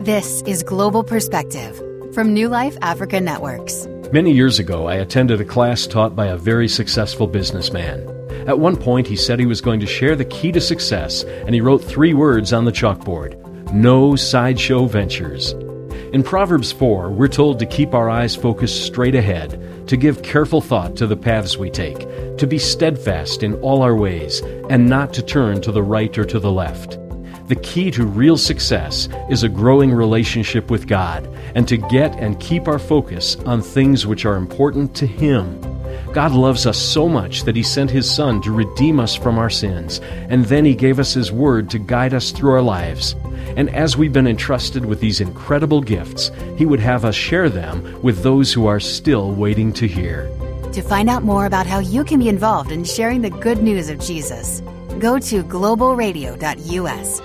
This is Global Perspective from New Life Africa Networks. Many years ago, I attended a class taught by a very successful businessman. At one point, he said he was going to share the key to success, and he wrote three words on the chalkboard No sideshow ventures. In Proverbs 4, we're told to keep our eyes focused straight ahead, to give careful thought to the paths we take, to be steadfast in all our ways, and not to turn to the right or to the left. The key to real success is a growing relationship with God and to get and keep our focus on things which are important to Him. God loves us so much that He sent His Son to redeem us from our sins, and then He gave us His Word to guide us through our lives. And as we've been entrusted with these incredible gifts, He would have us share them with those who are still waiting to hear. To find out more about how you can be involved in sharing the good news of Jesus, go to globalradio.us.